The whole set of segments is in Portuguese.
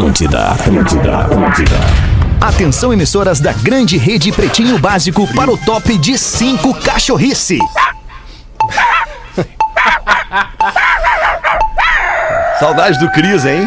Atlântida, Atlântida, Atlântida. Atenção, emissoras da grande rede Pretinho Básico para o top de 5 cachorrice. Saudade do Cris, hein?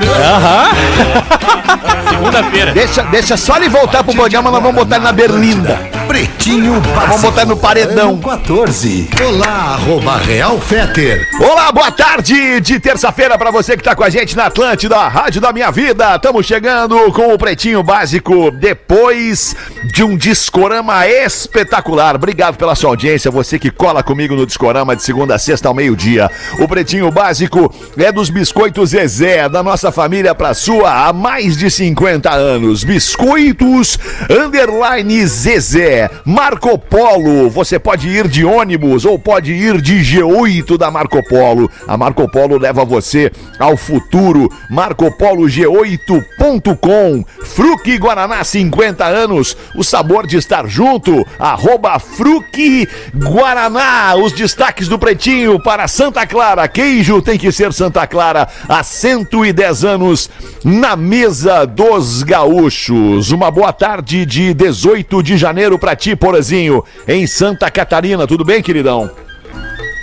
Segunda-feira. Deixa, deixa só ele voltar pro programa, nós vamos botar ele na berlinda. Pretinho Básico. Vamos botar no paredão. Ano 14. Olá, arroba Real Feter. Olá, boa tarde de terça-feira pra você que tá com a gente na Atlântida, Rádio da Minha Vida. Estamos chegando com o Pretinho Básico depois de um discorama espetacular. Obrigado pela sua audiência, você que cola comigo no discorama de segunda a sexta ao meio-dia. O Pretinho Básico é dos biscoitos Zezé, da nossa família pra sua há mais de 50 anos. Biscoitos Underline Zezé. Marco Polo, você pode ir de ônibus ou pode ir de G8 da Marco Polo. A Marco Polo leva você ao futuro. MarcoPoloG8.com. Fruque Guaraná 50 anos. O sabor de estar junto. Arroba Fruque Guaraná. Os destaques do Pretinho para Santa Clara. Queijo tem que ser Santa Clara há 110 anos na mesa dos gaúchos. Uma boa tarde de 18 de janeiro para ti, Porazinho, em Santa Catarina. Tudo bem, queridão?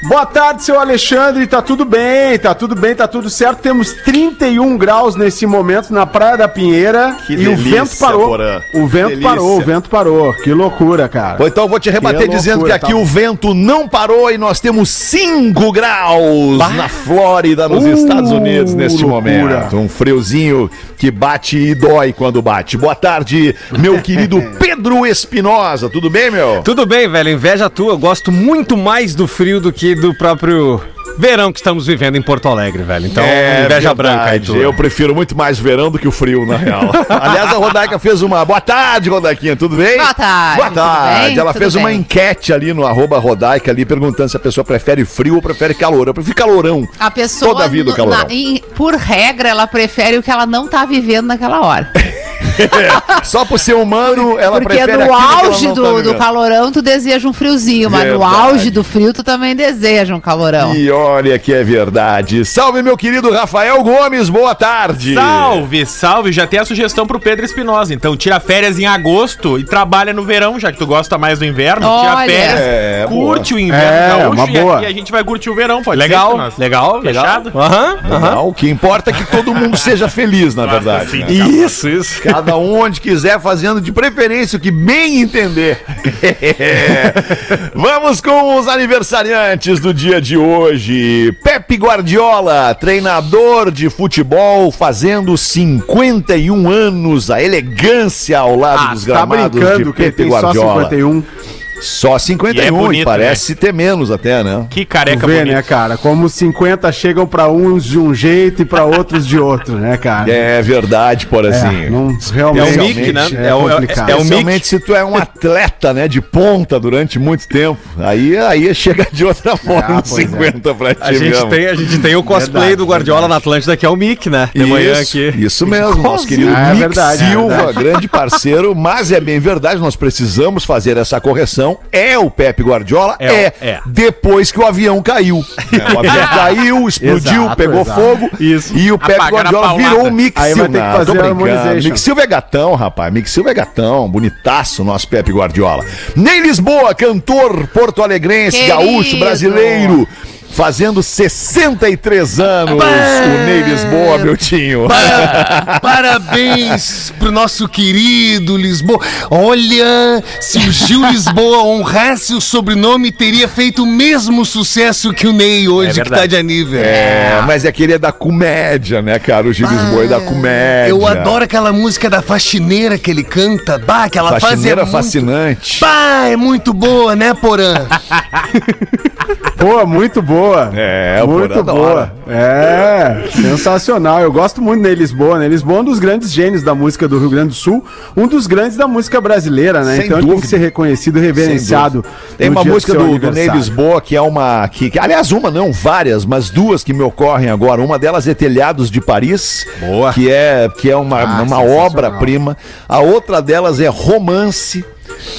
Boa tarde, seu Alexandre. Tá tudo bem, tá tudo bem, tá tudo certo. Temos 31 graus nesse momento na Praia da Pinheira Que e o delícia, vento parou. Porã. O vento Delícia. parou, o vento parou. Que loucura, cara. Ou então eu vou te rebater Que dizendo que aqui tá o vento não parou e nós temos 5 graus na Flórida, nos Uh, Estados Unidos, neste loucura. momento. Um friozinho que bate e dói quando bate. Boa tarde, meu querido Pedro Espinosa. Tudo bem, meu? Tudo bem, velho. Inveja tua. Eu gosto muito mais do frio do que do próprio verão que estamos vivendo em Porto Alegre, velho. Então, É inveja verdade. branca aí tua. Eu prefiro muito mais o verão do que o frio, na real. Aliás, a Rodaica fez uma. Boa tarde, Rodaiquinha, tudo bem? Boa tarde, Boa tudo tarde. bem? Ela Tudo fez uma bem. enquete ali no arroba Rodaica ali, perguntando se a pessoa prefere frio ou prefere calor. Eu prefiro calorão. A pessoa, Toda a vida o calorão. na- em- por regra, ela prefere o que ela não tá vivendo naquela hora. Só por ser humano, ela Porque prefere no auge não tá do, do calorão, tu deseja um friozinho, mas no Verdade. auge do frio, tu também deseja um calorão. E olha que é verdade. Salve, meu querido Rafael Gomes, boa tarde. Salve, salve. Já tem a sugestão pro Pedro Espinosa. Então, tira férias em agosto e trabalha no verão, já que tu gosta mais do inverno. tira Olha. férias, É, curte o inverno É, gaúcho uma e a- boa. E, a gente vai curtir o verão, pode Legal, ser, Espinosa? legal, legal. Fechado? Aham, aham. Não, o que importa é que todo mundo seja feliz, na verdade. né? Isso, isso. Cada um onde quiser, fazendo de preferência o que bem entender. Vamos com os aniversariantes do dia de hoje. Pepe Guardiola, treinador de futebol, fazendo 51 anos. A elegância ao lado Ah, dos tá gramados brincando de que Pepe Guardiola. 51. Só 51, E é bonito, e parece ter menos até, né? Que Tu careca vê, bonito. né, cara? Como os 50 chegam pra uns de um jeito e pra outros de outro, né, cara? É verdade, por assim. É, não, realmente. É o Mick, né? É, É o- é- complicado. é o se tu é um atleta, né, de ponta durante muito tempo. Aí, aí chega de outra forma Ah, nos pois é. 50 pra ti A gente, mesmo. tem, a gente tem o cosplay Verdade, do Guardiola na Atlântida, que é o Mick, né? De manhã isso, aqui. isso mesmo, nosso querido Ah, é Mick verdade, é Silva, verdade. grande parceiro, mas é bem verdade, nós precisamos fazer essa correção. É o Pepe Guardiola? É, É, é. depois que o avião caiu. É, o avião caiu, explodiu, Exato, pegou exato. fogo Isso. e o Pepe Apagaram Guardiola virou o Mick Aí vai ter que fazer a brincando. harmonization. Mick Silva é gatão, rapaz. Mick Silva é gatão, bonitaço, nosso Pepe Guardiola. Ney Lisboa, cantor porto-alegrense, gaúcho, brasileiro. Fazendo 63 anos, o Ney Lisboa, meu tinho. Parabéns pro nosso querido Lisboa. Olha, se o Gil Lisboa honrasse o sobrenome, teria feito o mesmo sucesso que o Ney hoje, que tá de aniversário. É, mas é que ele é da comédia, né, cara? O Gil Lisboa é da comédia. Eu adoro aquela música da faxineira que ele canta. Bah, aquela fase é Faxineira muito... fascinante. Bah, é muito boa, né, Porã? Pô, muito boa. É, o muito Porã boa. É, sensacional. Eu gosto muito de Lisboa, né? Lisboa é um dos grandes gênios da música do Rio Grande do Sul, um dos grandes da música brasileira, né? Sem então ele tem dúvida. que ser reconhecido e reverenciado. Tem uma música do, do Ney. Lisboa que é uma. Que, que- aliás, uma não, várias, mas duas que me ocorrem agora. Uma delas é Telhados de Paris, Boa. que é, que é uma, Ah, uma obra-prima. A outra delas é Romance.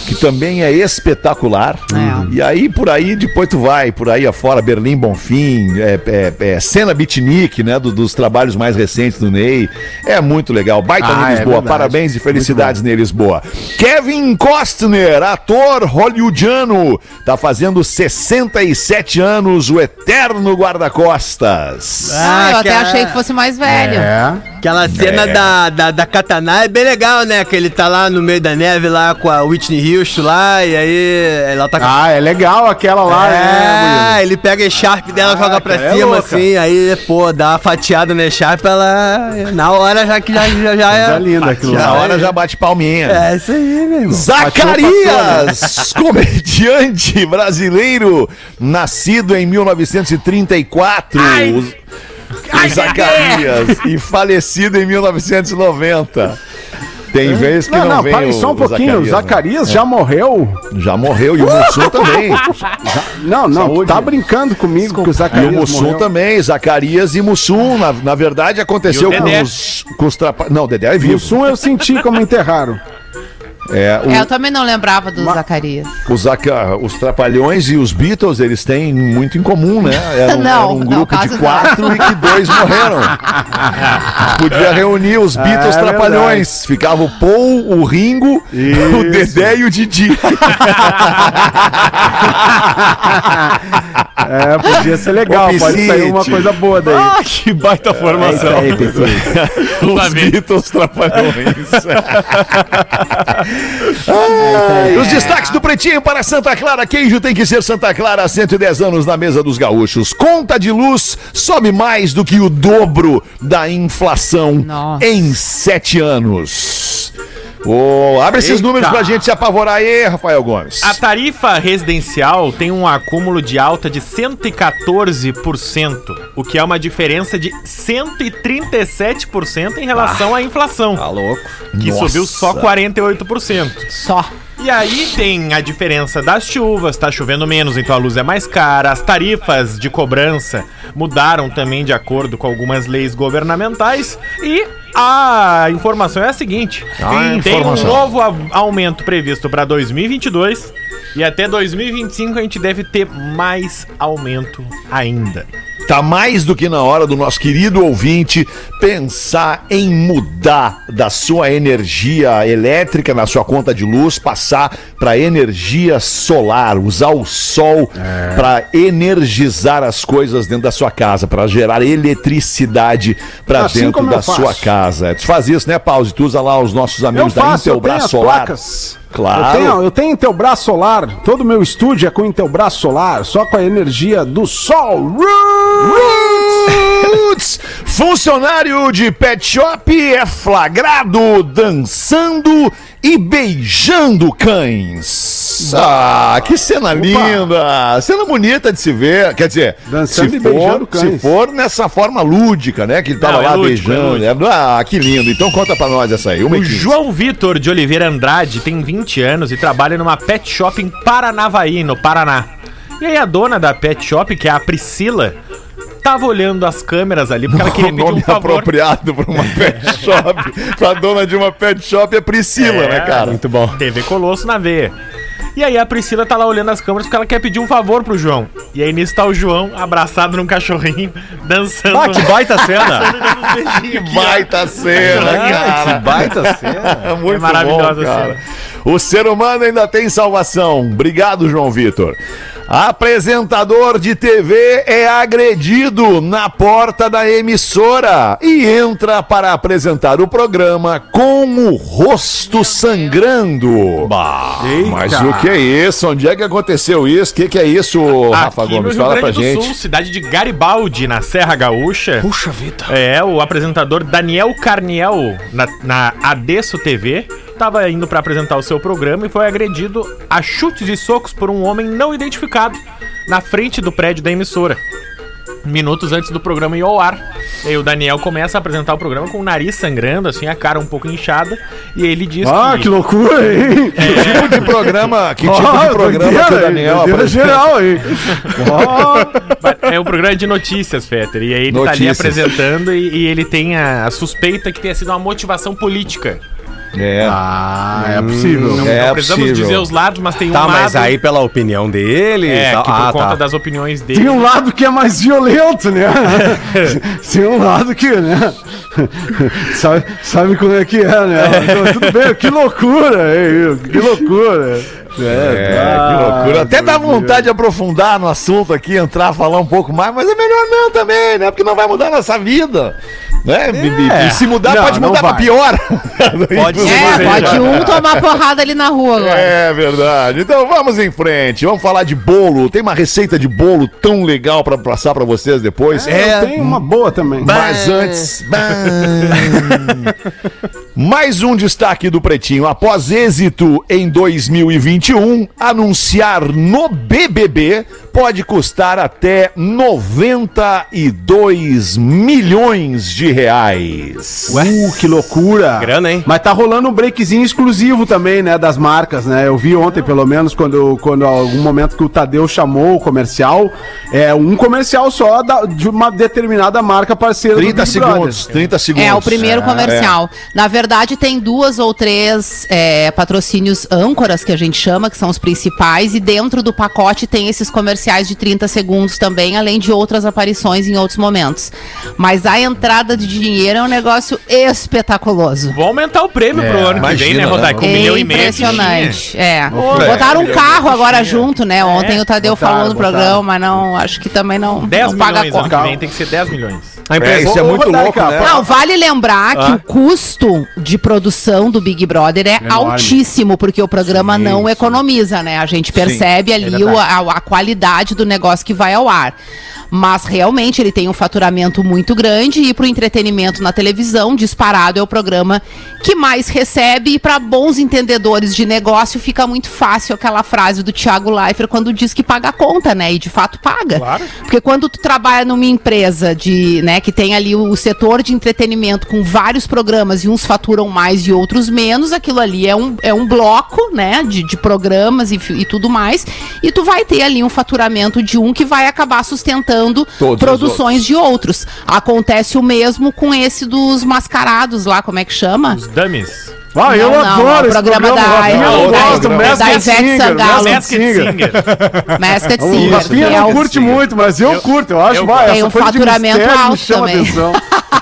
Que também é espetacular. É. E aí, por aí, depois tu vai, por aí afora, Berlim Bonfim, é, é, é, cena beatnik, né, do- dos trabalhos mais recentes do Ney. É muito legal. Baita Ah, é Lisboa, verdade. parabéns e felicidades Ney Lisboa. Kevin Costner, ator hollywoodiano, tá fazendo 67 anos, o eterno guarda-costas. Ah, eu até achei que fosse mais velho. É. Aquela cena da, da, da Katana é bem legal, né? Que ele tá lá no meio da neve lá com a Whitney Houston lá, e aí ela tá com Ah, é legal aquela lá, né, É, ele pega a Sharp dela, Ah, joga pra é cima, louca. assim, aí, pô, dá uma fatiada na Sharp, ela. Na hora já que já, já, já é. linda aquilo Na hora já bate palminha. É isso aí, meu irmão. Zacarias, comediante brasileiro, nascido em 1934. O- o Zacarias e falecido em 1990. Tem vezes que Não, não, não, vem para o, só um pouquinho. O né? Zacarias já morreu? Já morreu e o Mussum também. Não, não, tu tá brincando comigo que o E Zacarias o Mussum morreu. também, Zacarias e Mussum. Na, na verdade, aconteceu E o com os, com os trapa... Não, o Dedé é vivo. Mussum eu senti como enterraram. É, o- É, eu também não lembrava do Zacarias. Os, Zaca- os Trapalhões e os Beatles, eles têm muito em comum, né? Era um, Não, era um não, grupo de caso quatro e que dois morreram. Podia reunir os Beatles É Trapalhões. Ficava o Paul, o Ringo, o Isso. Dedé e o Didi. É, podia ser legal, Ô, pode sair uma coisa boa daí. Ah, que baita É isso formação. aí, pessoal. os Beatles Trapalhões. Ai, os destaques do Pretinho para Santa Clara. Queijo tem que ser Santa Clara há 110 anos na mesa dos gaúchos. Conta de luz sobe mais do que o dobro da inflação Nossa. em sete anos. Ô, abre esses Eita. números pra gente se apavorar aí, Rafael Gomes. A tarifa residencial tem um acúmulo de alta de 114%, o que é uma diferença de 137% em relação à inflação, Tá louco. que Nossa. subiu só 48%. Só. E aí tem a diferença das chuvas, tá chovendo menos, então a luz é mais cara. As tarifas de cobrança mudaram também de acordo com algumas leis governamentais. E a informação é a seguinte: A tem, tem um novo aumento previsto para 2022 e até 2025 a gente deve ter mais aumento ainda. Tá mais do que na hora do nosso querido ouvinte pensar em mudar da sua energia elétrica na sua conta de luz, passar para energia solar, usar o sol para energizar as coisas dentro da sua casa, para gerar eletricidade para Assim dentro eu da sua casa. Tu faz isso, né, Pause? Tu usa lá os nossos Eu amigos da faço, eu Intelbras as Solar. placas. Claro. Eu tenho, eu tenho Intelbras Solar. Todo meu estúdio é com Intelbras Solar, só com a energia do sol. Roots! Funcionário de pet shop é flagrado dançando e beijando cães. Ah, que cena linda! Cena bonita de se ver. Quer dizer, Dançando se e for, beijando se for nessa forma lúdica, né? Que ele tava Não, é lá lúdico, é beijando. ah, que lindo. Então conta pra nós essa aí. Uma O. João Vitor de Oliveira Andrade tem 20 anos e trabalha numa pet shop em Paranavaí, no Paraná. E aí a dona da pet shop, que é a Priscila, tava olhando as câmeras ali porque ela queria O pedir um nome favor. apropriado pra uma pet shop. pra dona de uma pet shop é Priscila, né, cara? Muito bom. TV Colosso na veia. E aí a Priscila tá lá olhando as câmeras porque ela quer pedir um favor pro João. E aí nisso tá o João abraçado num cachorrinho, dançando. Ah, que baita cena! aqui, ó. Baita cena, Ah, cara. que baita cena! Muito É maravilhosa bom, a cara. cena. O ser humano ainda tem salvação. Obrigado, João Vitor. Apresentador de TV é agredido na porta da emissora e entra para apresentar o programa com o rosto sangrando. Mas o que é isso? Onde é que aconteceu isso? O que, que é isso, Rafa Aqui no Gomes? Rio Fala Grande pra do gente. Sul, cidade de Garibaldi, na Serra Gaúcha. Puxa vida! É, o apresentador Daniel Carniel, na, na Adesso TV, estava indo para apresentar o seu programa e foi agredido a chutes e socos por um homem não identificado na frente do prédio da emissora. Minutos antes do programa ir ao ar. E aí o Daniel começa a apresentar o programa com o nariz sangrando, assim, a cara um pouco inchada. E ele diz Ah, que loucura, hein? Que tipo de programa, que tipo Ah, de programa que o Daniel doideira apresenta? geral aí. É um programa de notícias, Fetter. E aí ele tá ali Notícias. apresentando e, e ele tem a, a suspeita que tenha sido uma motivação política. É. Ah, é possível. Não, É não precisamos possível. dizer os lados, mas tem um Tá, lado... mas aí pela opinião dele. É, tá- que por ah, conta tá. das opiniões dele... Tem um lado que é mais violento, né? Tem um lado que, né? sabe, sabe como é que é, né? Então, tudo bem, que loucura, hein? que loucura. É, Ah, que loucura. Até dá vontade de aprofundar no assunto aqui, entrar, falar um pouco mais, mas é melhor não também, né? Porque não vai mudar a nossa vida. Né? E- e se mudar, Não, pode mudar pra pior. Pode ser. É, pode um tomar porrada ali na rua agora. É verdade. Então vamos em frente. Vamos falar de bolo. Tem uma receita de bolo tão legal pra passar pra vocês depois. É, tem uma boa também. Mas antes. Mais um destaque do Pretinho. Após êxito em 2021, anunciar no BBB pode custar até 92 milhões de reais. Uh, que loucura. Grana, hein? Mas tá rolando um breakzinho exclusivo também, né, das marcas, né? Eu vi ontem, pelo menos, quando, quando algum momento que o Tadeu chamou o comercial, é um comercial só da- de uma determinada marca parceira 30 Big Brother. segundos, 30 segundos. É, o primeiro comercial. Na verdade, tem duas ou três é, patrocínios âncoras, que a gente chama, que são os principais, e dentro do pacote tem esses comerciais de 30 segundos também, além de outras aparições em outros momentos. Mas a entrada de dinheiro é um negócio espetaculoso. Vou aumentar o prêmio pro ano que vem, imagina, né, Rodai? Com um É milhão e meio. impressionante. É. É, Botaram um carro agora junto, né? Ontem É, o Tadeu botaram, falou no botaram. programa, mas não, acho que também não, 10 não paga milhões ano conta. que vem, tem que ser 10 milhões. A É, empresa. isso é muito Rodaica, louco, né? Não, vale lembrar que o custo de produção do Big Brother é altíssimo, porque o programa não economiza, né? A gente percebe ali o- a, a qualidade do negócio que vai ao ar. Mas realmente ele tem um faturamento muito grande e para o entretenimento na televisão, disparado é o programa que mais recebe. E para bons entendedores de negócio, fica muito fácil aquela frase do Thiago Leifert quando diz que paga a conta, né? E de fato paga. Claro. Porque quando tu trabalha numa empresa de, né, que tem ali o, setor de entretenimento com vários programas e uns faturam mais e outros menos, aquilo ali é um, é um bloco, né, de, de programas e, e tudo mais. E tu vai ter ali um faturamento de um que vai acabar sustentando Todos os produções de outros. Acontece o mesmo com esse dos mascarados lá, como é que chama? Os dummies. Ah, eu Não, adoro é o esse programa programa. da- Rafinha é o programa. Masked Da Ivete Singer, Sangalo. Masked Masked Singer. Masked O Singer. Rafinha que é não o- curte muito, mas eu, Eu- curto. Eu acho, eu vai, Tem essa um coisa de faturamento alto chama também.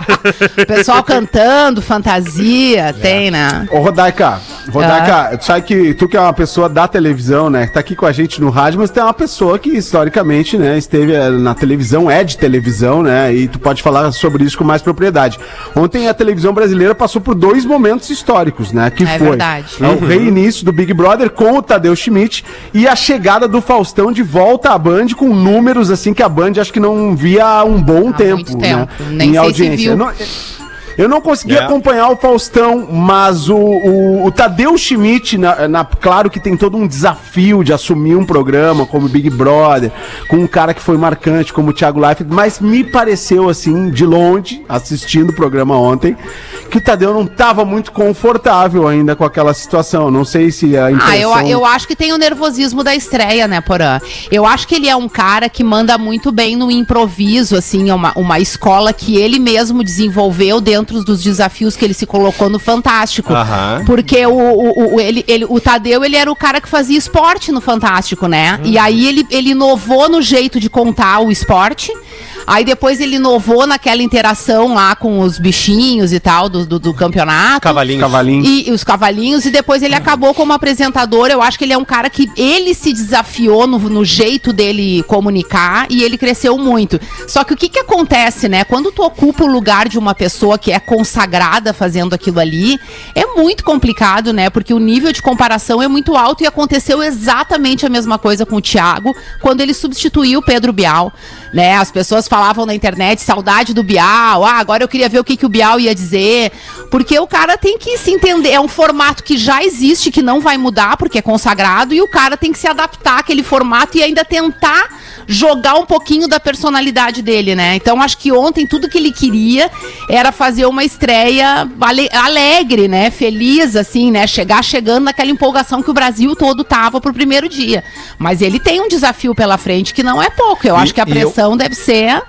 Pessoal cantando, fantasia, tem, né? Ô, Rodaica, Rodaica, tu sabe que tu que é uma pessoa da televisão, né? Que tá aqui com a gente no rádio, mas tem uma pessoa que historicamente, né, esteve eh, na televisão, é de televisão, né? E tu pode falar sobre isso com mais propriedade. Ontem a televisão brasileira passou por dois momentos históricos, né? Que É foi verdade. é o reinício do Big Brother com o Tadeu Schmidt e a chegada do Faustão de volta à Band com números assim que a Band acho que não via há um bom Há tempo, muito né? tempo. Nem sei se viu. Eu não- eu não consegui É. acompanhar o Faustão, mas o, o, o Tadeu Schmidt, na, na- claro que tem todo um desafio de assumir um programa como Big Brother, com um cara que foi marcante como o Thiago Leifert, mas me pareceu assim, de longe, assistindo o programa ontem, que o Tadeu não estava muito confortável ainda com aquela situação. Não sei se a Ah, impressão... eu, eu acho que tem o nervosismo da estreia, né, Porã? Eu acho que ele é um cara que manda muito bem no improviso, assim, é uma, uma escola que ele mesmo desenvolveu dentro dos desafios que ele se colocou no Fantástico. Aham. Porque o, o, o- ele, ele, o Tadeu, ele era o cara que fazia esporte no Fantástico, né? E aí ele, ele inovou no jeito de contar o esporte. Aí depois ele inovou naquela interação lá com os bichinhos e tal do, do, do campeonato. Cavalinho. Cavalinho. E, e os cavalinhos, e depois ele acabou como apresentador. Eu acho que ele é um cara que ele se desafiou no, no jeito dele comunicar e ele cresceu muito. Só que o que que acontece, né? Quando tu ocupa o lugar de uma pessoa que é consagrada fazendo aquilo ali, é muito complicado, né? Porque o nível de comparação é muito alto e aconteceu exatamente a mesma coisa com o Thiago quando ele substituiu o Pedro Bial, né? As pessoas falavam na internet, saudade do Bial, ah, agora eu queria ver o que, que o Bial ia dizer, porque o cara tem que se entender, é um formato que já existe, que não vai mudar, porque é consagrado, e o cara tem que se adaptar àquele formato e ainda tentar jogar um pouquinho da personalidade dele, né? Então acho que ontem tudo que ele queria era fazer uma estreia ale- alegre, né? Feliz, assim, né? Chegar chegando naquela empolgação que o Brasil todo tava pro primeiro dia. Mas ele tem um desafio pela frente que não é pouco. Eu E- acho que a e eu- pressão deve ser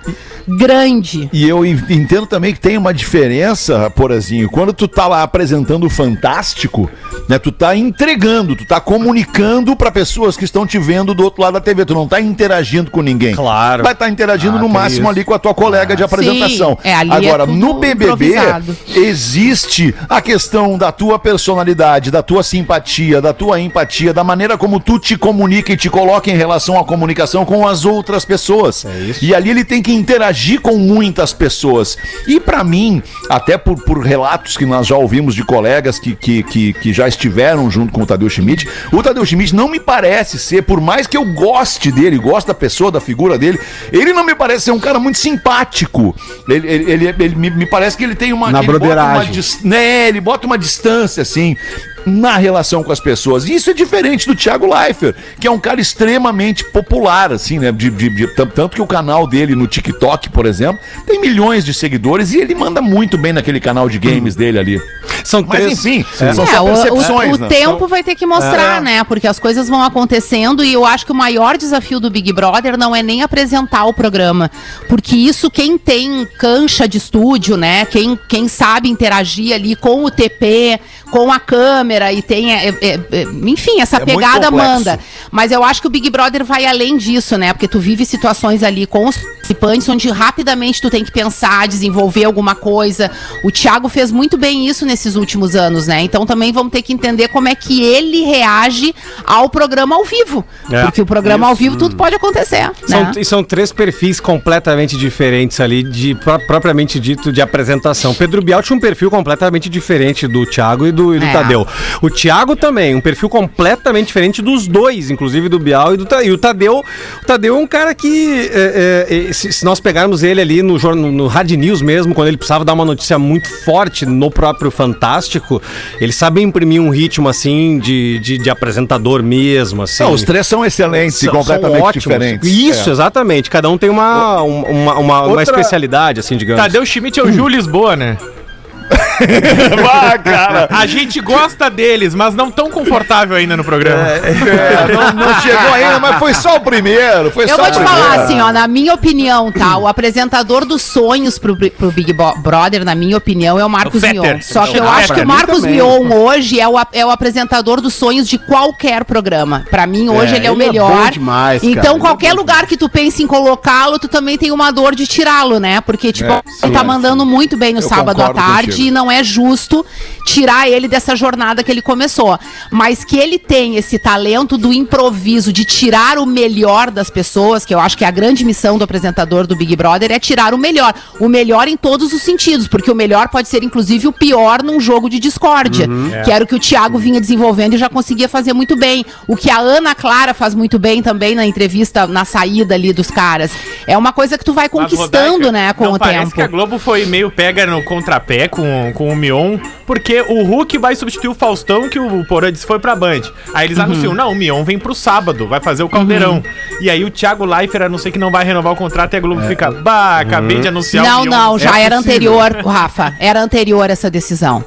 grande. E eu en- entendo também que tem uma diferença, Porazinho, quando tu tá lá apresentando o Fantástico, né, tu tá entregando, tu tá comunicando pra pessoas que estão te vendo do outro lado da TV, tu não tá interagindo com ninguém. Claro. Vai estar interagindo no tem máximo isso. ali com a tua colega de apresentação. é, ali é Agora, tudo no BBB improvisado. existe a questão da tua personalidade, da tua simpatia, da tua empatia, da maneira como tu te comunica e te coloca em relação à comunicação com as outras pessoas. E ali ele tem que interagir com muitas pessoas. E pra mim, até por, por relatos que nós já ouvimos de colegas que, que, que, que já estiveram junto com o Tadeu Schmidt, o Tadeu Schmidt não me parece ser, por mais que eu goste dele, gosto da pessoa, da figura dele, ele não me parece ser um cara muito simpático. Ele, ele, ele, ele me, me parece que ele tem uma. Na ele bota uma né, ele bota uma distância assim na relação com as pessoas. E isso é diferente do Thiago Leifert, que é um cara extremamente popular, assim, né? De, de- de- tanto que o canal dele no TikTok, por exemplo, tem milhões de seguidores e ele manda muito bem naquele canal de games dele ali. São Mas três. enfim, É, são o, só o- percepções, o né? tempo vai ter que mostrar, né? Porque as coisas vão acontecendo e eu acho que o maior desafio do Big Brother não é nem apresentar o programa. Porque isso, quem tem cancha de estúdio, né? Quem, quem sabe interagir ali com o TP, com a câmera e tem. é, é, é, enfim, essa É pegada manda. Mas eu acho que o Big Brother vai além disso, né? Porque tu vive situações ali com os participantes onde rapidamente tu tem que pensar, desenvolver alguma coisa. O Thiago fez muito bem isso nesses últimos anos, né? Então também vamos ter que entender como é que ele reage ao programa ao vivo. É, Porque o programa ao vivo tudo pode acontecer, São, né? e são três perfis completamente diferentes ali, de pro- propriamente dito, de apresentação. Pedro Bial tinha um perfil completamente diferente do Thiago e do, e do É. Tadeu. O Thiago também, um perfil completamente diferente dos dois, inclusive do Bial e do Ta- E o Tadeu, o Tadeu é um cara que, é, é, é, se, se nós pegarmos ele ali no, jornal, no Hard News mesmo, quando ele precisava dar uma notícia muito forte no próprio Fantástico, ele sabe imprimir um ritmo assim de, de, de apresentador mesmo, assim. Não, os três são excelentes e São- completamente são ótimos. diferentes. Isso, É. exatamente. Cada um tem uma, uma, uma, uma Outra- especialidade, assim, digamos. Tadeu Schmidt é o Gil Lisboa, né? Ah, cara. A gente gosta deles, mas não tão confortável ainda no programa. É, não, não chegou ainda, mas foi só o primeiro. Foi Eu só vou te primeiro. falar assim, ó, na minha opinião, tá? O apresentador dos sonhos pro, pro Big Bo- Brother, na minha opinião, é o Marcos O. Mion. Só que eu Ah, acho que o Marcos também. Mion hoje é o, é o apresentador dos sonhos de qualquer programa. Pra mim, hoje É, ele é o é melhor. bom demais, então, Ele é qualquer lugar que tu pense em colocá-lo, tu também tem uma dor de tirá-lo, né? Porque, tipo, É, ele tá mandando muito bem no Eu sábado à tarde contigo. e não é justo tirar ele dessa jornada que ele começou. Mas que ele tem esse talento do improviso, de tirar o melhor das pessoas, que eu acho que é a grande missão do apresentador do Big Brother, é tirar o melhor. O melhor em todos os sentidos, porque o melhor pode ser, inclusive, o pior num jogo de discórdia, que era o que o Thiago vinha desenvolvendo e já conseguia fazer muito bem. O que a Ana Clara faz muito bem também na entrevista, na saída ali dos caras. É uma coisa que tu vai conquistando, Rodaica, né, com não o parece tempo. que a Globo foi meio pega no contrapé com, com o Mion, porque o Hulk vai substituir o Faustão, que o Porã disse foi pra Band. Aí Uhum. eles anunciam, não, o Mion vem pro sábado, vai fazer o Caldeirão. E aí o Thiago Leifert anuncia que não vai renovar o contrato e a Globo fica, bah, acabei de anunciar Não, o Mion. não, já É era possível. anterior, Rafa. Era anterior essa decisão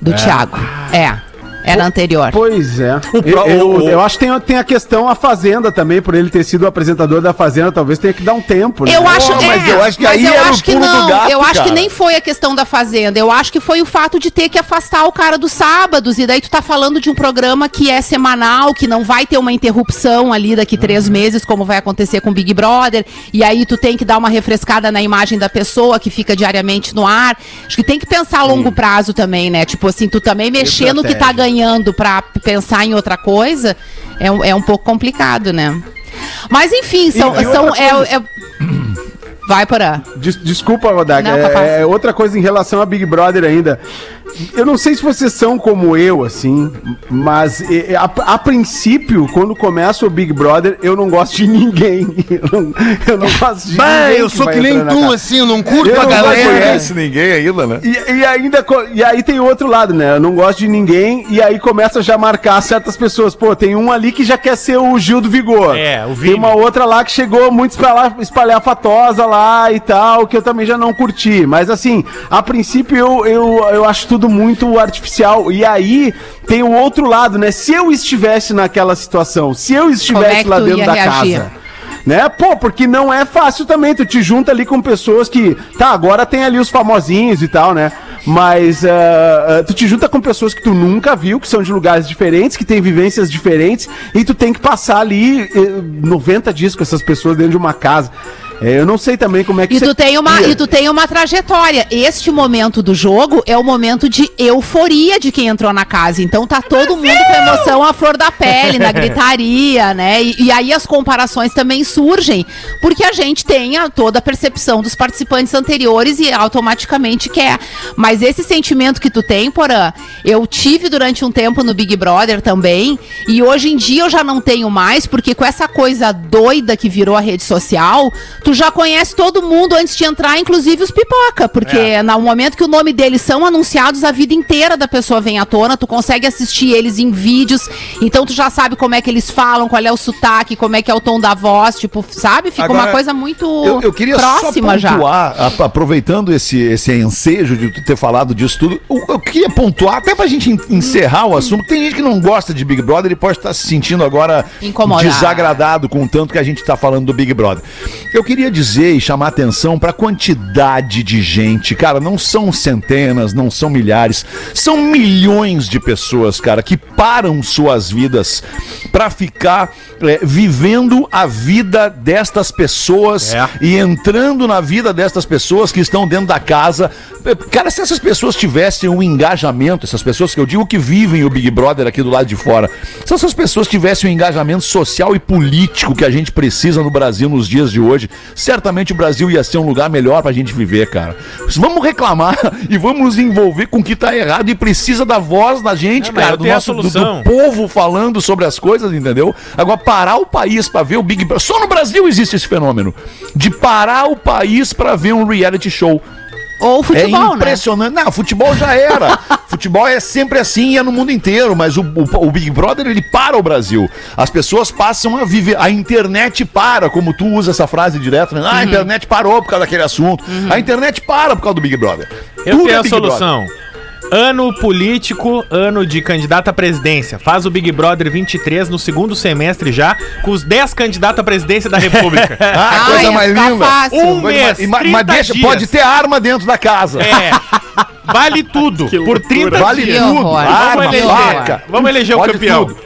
do Thiago. É. Era anterior. Pois é. Eu, eu- eu acho que tem, tem a questão a Fazenda também, por ele ter sido o apresentador da Fazenda, talvez tenha que dar um tempo, né? Eu acho, é, mas eu acho que aí eu era o acho que pulo do não. gato, eu acho que cara. nem foi a questão da fazenda. Eu acho que foi o fato de ter que afastar o cara dos sábados. E daí tu tá falando de um programa que é semanal, que não vai ter uma interrupção ali daqui três Uhum. meses, como vai acontecer com o Big Brother. E aí tu tem que dar uma refrescada na imagem da pessoa que fica diariamente no ar. Acho que tem que pensar a longo prazo também, né? Tipo assim, tu também mexer no que tá ganhando pra pensar em outra coisa é, um- é um pouco complicado, né? Mas enfim, são. e são é- é- Vai, Porã. Des- desculpa, Rodak. Não, capaz. É, é outra coisa em relação a Big Brother ainda. Eu não sei se vocês são como eu, assim, mas a, a princípio, quando começa o Big Brother, eu não gosto de ninguém. Eu não, eu não gosto de Bah, ninguém. eu sou vai que nem tu, casa. assim, eu não curto Eu a não Não galera. conhece ninguém ainda, né? E, e ainda e aí tem o outro lado, né? Eu não gosto de ninguém e aí começa já a marcar certas pessoas. Pô, tem um ali que já quer ser o Gil do Vigor. É, o Tem Vini. uma outra lá que chegou muito espalha- espalhafatosa lá e tal, que eu também já não curti. Mas assim, a princípio eu, eu, eu acho tudo muito artificial. E aí tem o outro lado, né? Se eu estivesse naquela situação, se eu é estivesse que lá dentro da reagir? casa. Né? Pô, porque não é fácil também. Tu te junta ali com pessoas que. Tá, agora tem ali os famosinhos e tal, né? Mas ah, ah, tu te junta com pessoas que tu nunca viu, que são de lugares diferentes, que têm vivências diferentes, e tu tem que passar ali eh, 90 dias com essas pessoas dentro de uma casa. É, eu não sei também como é que E tu, tem uma, e tu tem uma trajetória. Este momento do jogo é o momento de euforia de quem entrou na casa. Então tá todo mundo com emoção à flor da pele, na gritaria, né? E, e aí as comparações também surgem, porque a gente tem a- toda a percepção dos participantes anteriores e automaticamente quer. Mas esse sentimento que tu tem, Porã, eu tive durante um tempo no Big Brother também, e hoje em dia eu já não tenho mais, porque com essa coisa doida que virou a rede social, tu já conhece todo mundo antes de entrar, inclusive os pipoca, porque no momento que o nome deles são anunciados, a vida inteira da pessoa vem à tona, tu consegue assistir eles em vídeos, então tu já sabe como é que eles falam, qual é o sotaque, como é que é o tom da voz, tipo, sabe? Fica uma Agora, coisa muito Eu, eu queria próxima só já. pontuar, a- aproveitando esse, esse ensejo de tu ter falado disso tudo, eu, eu queria pontuar, até pra gente en- encerrar o assunto, tem gente que não gosta de Big Brother e pode estar se sentindo agora Incomodado. desagradado com o tanto que a gente tá falando do Big Brother. Eu queria dizer e chamar atenção pra quantidade de gente, cara, não são centenas, não são milhares, são milhões de pessoas, cara, que param suas vidas pra ficar é, vivendo a vida destas pessoas É. e entrando na vida destas pessoas que estão dentro da casa. Cara, se essas pessoas tivessem um engajamento, essas pessoas que eu digo que vivem o Big Brother aqui do lado de fora, se essas pessoas tivessem o engajamento social e político que a gente precisa no Brasil nos dias de hoje, certamente o Brasil ia ser um lugar melhor pra gente viver, cara. Vamos reclamar e vamos nos envolver com o que tá errado e precisa da voz da gente, É, cara, do nosso do- do povo falando sobre as coisas, entendeu? Agora, parar o país pra ver o Big Brother. Só no Brasil existe esse fenômeno. De parar o país pra ver um reality show. Ou futebol, é né? impressionante. Não, futebol já era. futebol é sempre assim e é no mundo inteiro. Mas o, o- o Big Brother, ele para o Brasil. As pessoas passam a viver. A internet para, como tu usa essa frase direto. Né? Ah, a internet parou por causa daquele assunto. A internet para por causa do Big Brother. Eu Tudo tenho é a Big solução. Ano político, ano de candidato à presidência. Faz o Big Brother 23 no segundo semestre já, com os 10 candidatos à presidência da República. Ah, Ai, coisa ia mais ficar linda. fácil. Um Mas- mês, mas, mas 30 deixa, dias. pode ter arma dentro da casa. É. Vale tudo. Por 30 Vale dias. Que tudo. Arma, Vamos eleger. faca. Vamos eleger o campeão. tudo.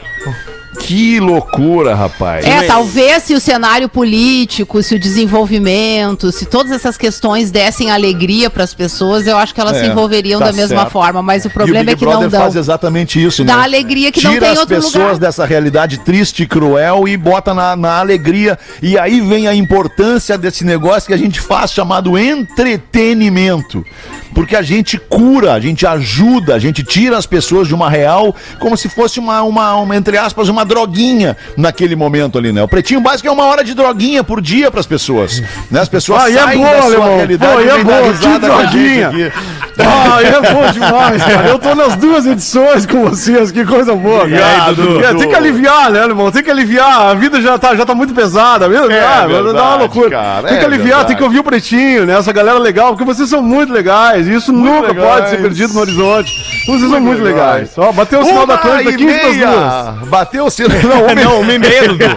Que loucura, rapaz. É, talvez se o cenário político, se o desenvolvimento, se todas essas questões dessem alegria para as pessoas, eu acho que elas É, se envolveriam tá da mesma certo. forma. Mas o E problema é que não Brother dão. faz exatamente isso, Dá né? alegria que não Tira tem as outro pessoas lugar. dessa realidade triste e cruel e bota na, na alegria. E aí vem a importância desse negócio que a gente faz chamado entretenimento. Porque a gente cura, a gente ajuda, a gente tira as pessoas de uma real como se fosse uma, uma, uma, entre aspas, uma droguinha naquele momento ali, né? O pretinho básico é uma hora de droguinha por dia para as pessoas. Né? As pessoas Ah, e é saem boa, da sua realidade Pô, e é boa, que droguinha. Ah, é bom demais, cara. Eu tô nas duas edições com vocês, que coisa boa, cara. Obrigado, Dudu. É, tem que aliviar, né, irmão? Tem que aliviar. A vida já tá, já tá muito pesada, viu? É Ah, dá uma verdade, loucura. cara, tem que é aliviar, verdade. tem que ouvir o pretinho, né? Essa galera legal, porque vocês são muito legais. Isso nunca legais. pode ser perdido no horizonte. Vocês são muito legais. legais. Ó, bateu o sinal da Atlântica, e 15 das duas. Bateu o sinal. Não, uma, não, uma e meia, Dudu.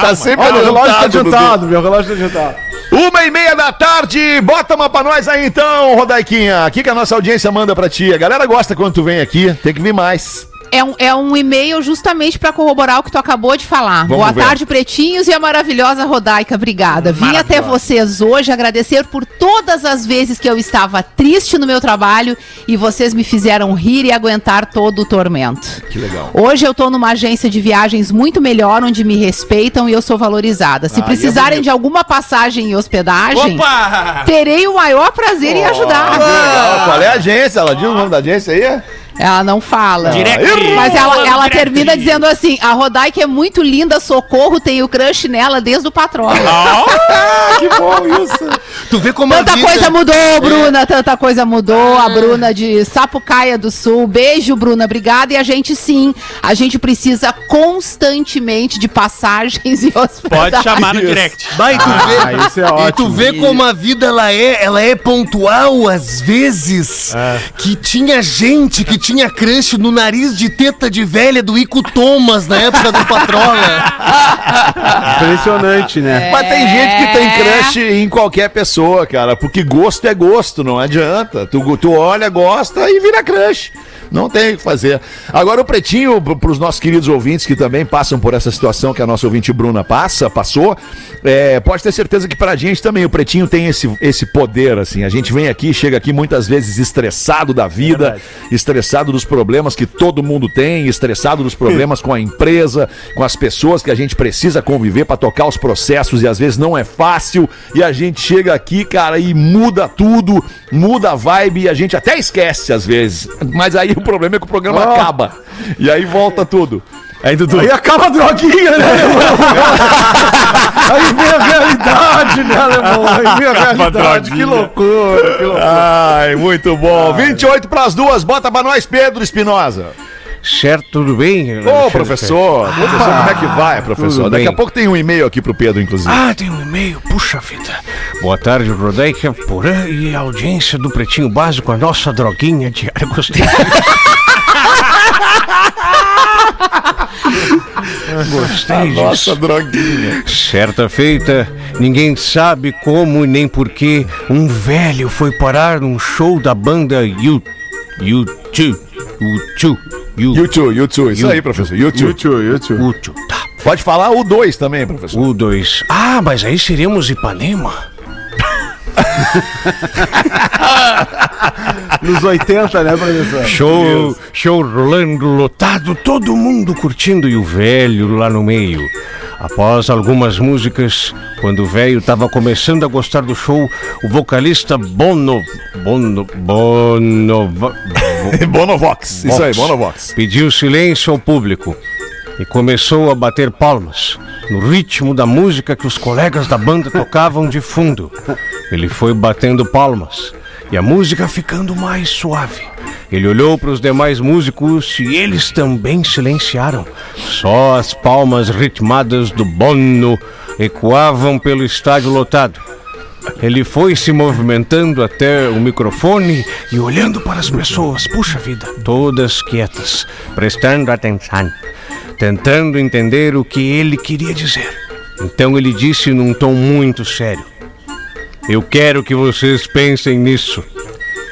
tá sempre Ó, meu relógio tá adiantado, meu relógio tá adiantado. Uma e meia da tarde, bota uma pra nós aí então, Rodaiquinha. O que, que a nossa audiência manda pra ti? A galera gosta quando tu vem aqui, tem que vir mais. É um, é um e-mail justamente para corroborar o que tu acabou de falar. Vamos Boa ver. tarde, pretinhos e a maravilhosa Rodaica. Obrigada. Vim até vocês hoje agradecer por todas as vezes que eu estava triste no meu trabalho e vocês me fizeram rir e aguentar todo o tormento. Que legal. Hoje eu tô numa agência de viagens muito melhor, onde me respeitam e eu sou valorizada. Se Ah, é precisarem bonito. de alguma passagem e hospedagem, Opa! terei o maior prazer em ajudar. Que legal. Qual é a agência? Ela diz o nome da agência aí? Ela não fala. Direct. Mas ela, ela termina dizendo assim: a Rodaica é muito linda, socorro, tenho crush nela desde o patrão. que bom isso. Tu vê como a Tanta vida- coisa mudou, Bruna, tanta coisa mudou. A Bruna de Sapucaia do Sul. Beijo, Bruna, obrigada. E a gente sim, a gente precisa constantemente de passagens e hospedagem. Pode chamar no direct. Vai, tu vê, Ah, isso é e tu ótimo. vê como a vida ela é, ela é pontual às vezes. Que tinha gente que tinha crush no nariz de teta de velha do Ico Thomas na época do Patrola. Impressionante, né? Mas tem gente que tem crush em qualquer pessoa, cara, porque gosto é gosto, não adianta. Tu, tu olha, gosta e vira crush. Não tem o que fazer. Agora, o Pretinho, para os nossos queridos ouvintes que também passam por essa situação que a nossa ouvinte Bruna passa, passou, é, pode ter certeza que para a gente também o Pretinho tem esse, esse poder, assim. A gente vem aqui, chega aqui muitas vezes estressado da vida, estressado dos problemas que todo mundo tem, estressado dos problemas com a empresa, com as pessoas que a gente precisa conviver para tocar os processos e às vezes não é fácil. E a gente chega aqui, cara, e muda tudo, muda a vibe e a gente até esquece às vezes. Mas aí o problema é que o programa Oh. acaba. E aí volta tudo. Aí, Dudu. Aí acaba a droguinha, né, Aí vem a realidade, né, alemão? Aí vem a realidade. Que loucura, que loucura. Ai, muito bom. 28 para as duas, bota pra nós, Pedro Espinosa. Certo, tudo bem? Ô, professor, professor, como é que vai, professor? Daqui a pouco tem um e-mail aqui pro Pedro, inclusive. Ah, tem um e-mail, puxa vida. Boa tarde, Rodaica Porã e a audiência do Pretinho Básico, a nossa droguinha diária. Gostei. Gostei disso. Nossa, droguinha. Certa feita, ninguém sabe como e nem porquê, um velho foi parar num show da banda U... U2. U2. U... YouTube, YouTube, isso You- aí, professor. YouTube. YouTube, YouTube. U2. Tá. Pode falar o 2 também, professor. U2. Ah, mas aí seríamos Ipanema. Nos 80, né, professor? Show, show rolando lotado, todo mundo curtindo e o velho lá no meio. Após algumas músicas, quando o velho estava começando a gostar do show, o vocalista Bono. Bono. Bono. Bonovox. Isso aí, Bonovox. Pediu silêncio ao público e começou a bater palmas no ritmo da música que os colegas da banda tocavam de fundo. Ele foi batendo palmas e a música ficando mais suave. Ele olhou para os demais músicos e eles também silenciaram. Só as palmas ritmadas do Bono ecoavam pelo estádio lotado. Ele foi se movimentando até o microfone e olhando para as pessoas, puxa vida, todas quietas, prestando atenção, tentando entender o que ele queria dizer. Então ele disse num tom muito sério: Eu quero que vocês pensem nisso.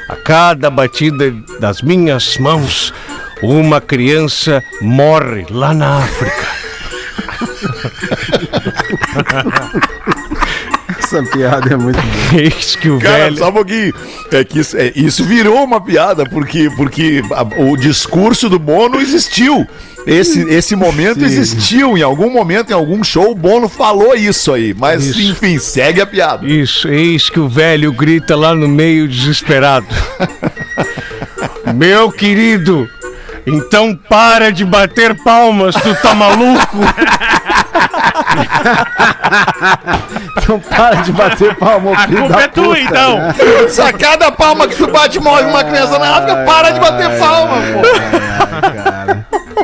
A cada batida das minhas mãos, uma criança morre lá na África. Essa piada é muito boa. Eis que o Cara, velho. só um pouquinho. É que isso, é, isso virou uma piada, porque, porque a- o discurso do Bono existiu. Esse, esse momento existiu. Em algum momento, em algum show, o Bono falou isso aí. Mas, Isso. enfim, segue a piada. Isso, eis que o velho grita lá no meio desesperado. Meu querido, então para de bater palmas, tu tá maluco? Então para de bater palma, A culpa da é tua, puta, então. né? Só cada palma que tu bate morre uma criança na África, para de bater palma, pô.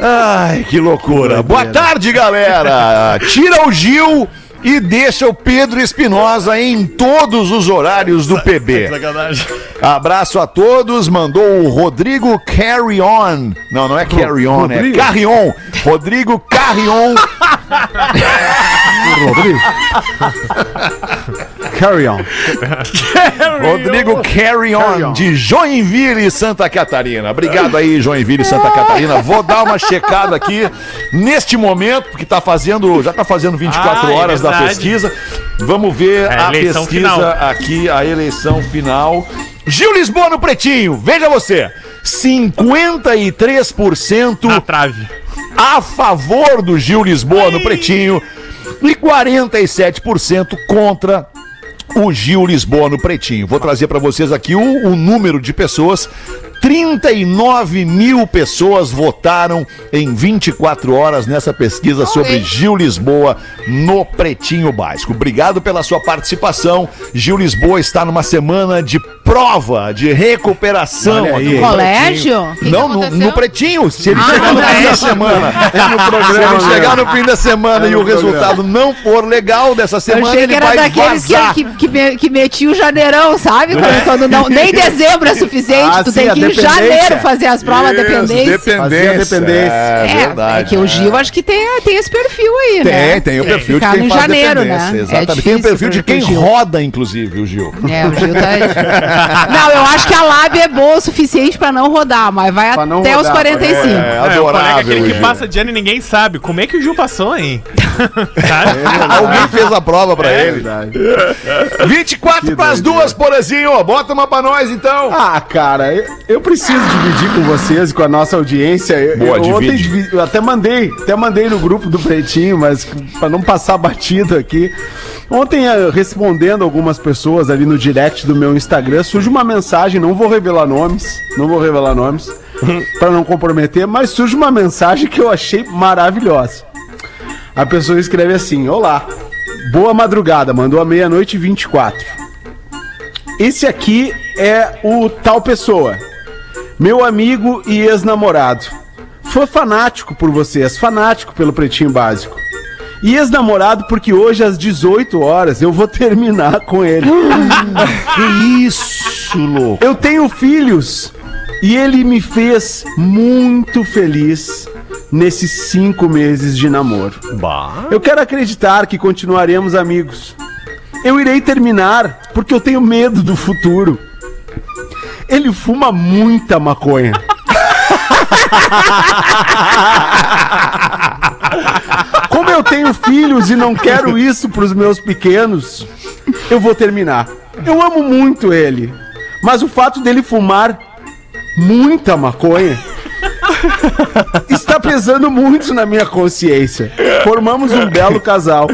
Ai, que loucura. Boa tarde, galera. Tira o Gil e deixa o Pedro Espinosa em todos os horários do PB. Sacanagem. Abraço a todos. Mandou o Rodrigo Carry On. Não, não é Carry On, é Rodrigo? Carry On. Rodrigo Carry On. Rodrigo. Carry on. Rodrigo Carry On, de Joinville, Santa Catarina. Obrigado aí, Joinville, Santa Catarina. Vou dar uma checada aqui neste momento, porque tá fazendo, já tá fazendo 24 Ah, é horas da verdade. pesquisa. Vamos ver É, a eleição pesquisa final. aqui, a eleição final. Gil Lisboa no Pretinho, veja você. 53% Na trave. a favor do Gil Lisboa no Pretinho e 47% contra o Gil Lisboa no Pretinho. Vou trazer para vocês aqui o, o número de pessoas. 39 mil pessoas votaram em 24 horas nessa pesquisa sobre Gil Lisboa no Pretinho Básico. Obrigado pela sua participação. Gil Lisboa está numa semana de prova, de recuperação. Olha aí. aqui no Colégio? Que que Não, no, no Pretinho. Se ele Ah, chegar no fim da semana, É programa. se ele chegar no fim da semana É e o resultado não for legal dessa semana, ele que era vai daqueles que, vazar. que, que, me- que metia o janeirão, sabe? Quando, quando não, nem dezembro é suficiente, Ah, tu sim, tem que dependência. janeiro fazer as provas Isso, dependência. Fazia dependência. dependência. É, É, verdade. é que o Gil acho que tem, tem esse perfil aí, né? Tem, tem o perfil de quem no faz janeiro, dependência, né? Exatamente. É tem o perfil de quem roda, inclusive, o Gil. É, o Gil tá. não, eu acho que a lábia é boa o suficiente pra não rodar, mas vai até os rodar, 45. É, É, o colega é adorável. aquele que Gil. passa de ano e ninguém sabe. Como é que o Gil passou, hein? Alguém fez a prova pra É ele. verdade. 24 pras duas, Porazinho. Bota uma pra nós, então. Ah, cara, eu, eu preciso dividir com vocês e com a nossa audiência. Eu, Boa, eu, ontem eu até mandei, até mandei no grupo do Pretinho, mas pra não passar batido aqui. Ontem, eh, respondendo algumas pessoas ali no direct do meu Instagram, surge uma mensagem, não vou revelar nomes, não vou revelar nomes, pra não comprometer, mas surge uma mensagem que eu achei maravilhosa. A pessoa escreve assim: Olá, boa madrugada, mandou a meia-noite e 24. Esse aqui é o tal pessoa, meu amigo e ex-namorado. Foi fanático por vocês, fanático pelo Pretinho Básico. E ex-namorado porque hoje às 18 horas eu vou terminar com ele. Que isso, louco. Eu tenho filhos e ele me fez muito feliz nesses cinco meses de namoro. Eu quero acreditar que continuaremos amigos. Eu irei terminar porque eu tenho medo do futuro. Ele fuma muita maconha. Como eu tenho filhos e não quero isso para os meus pequenos, eu vou terminar. Eu amo muito ele, mas o fato dele fumar muita maconha está pesando muito na minha consciência. Formamos um belo casal.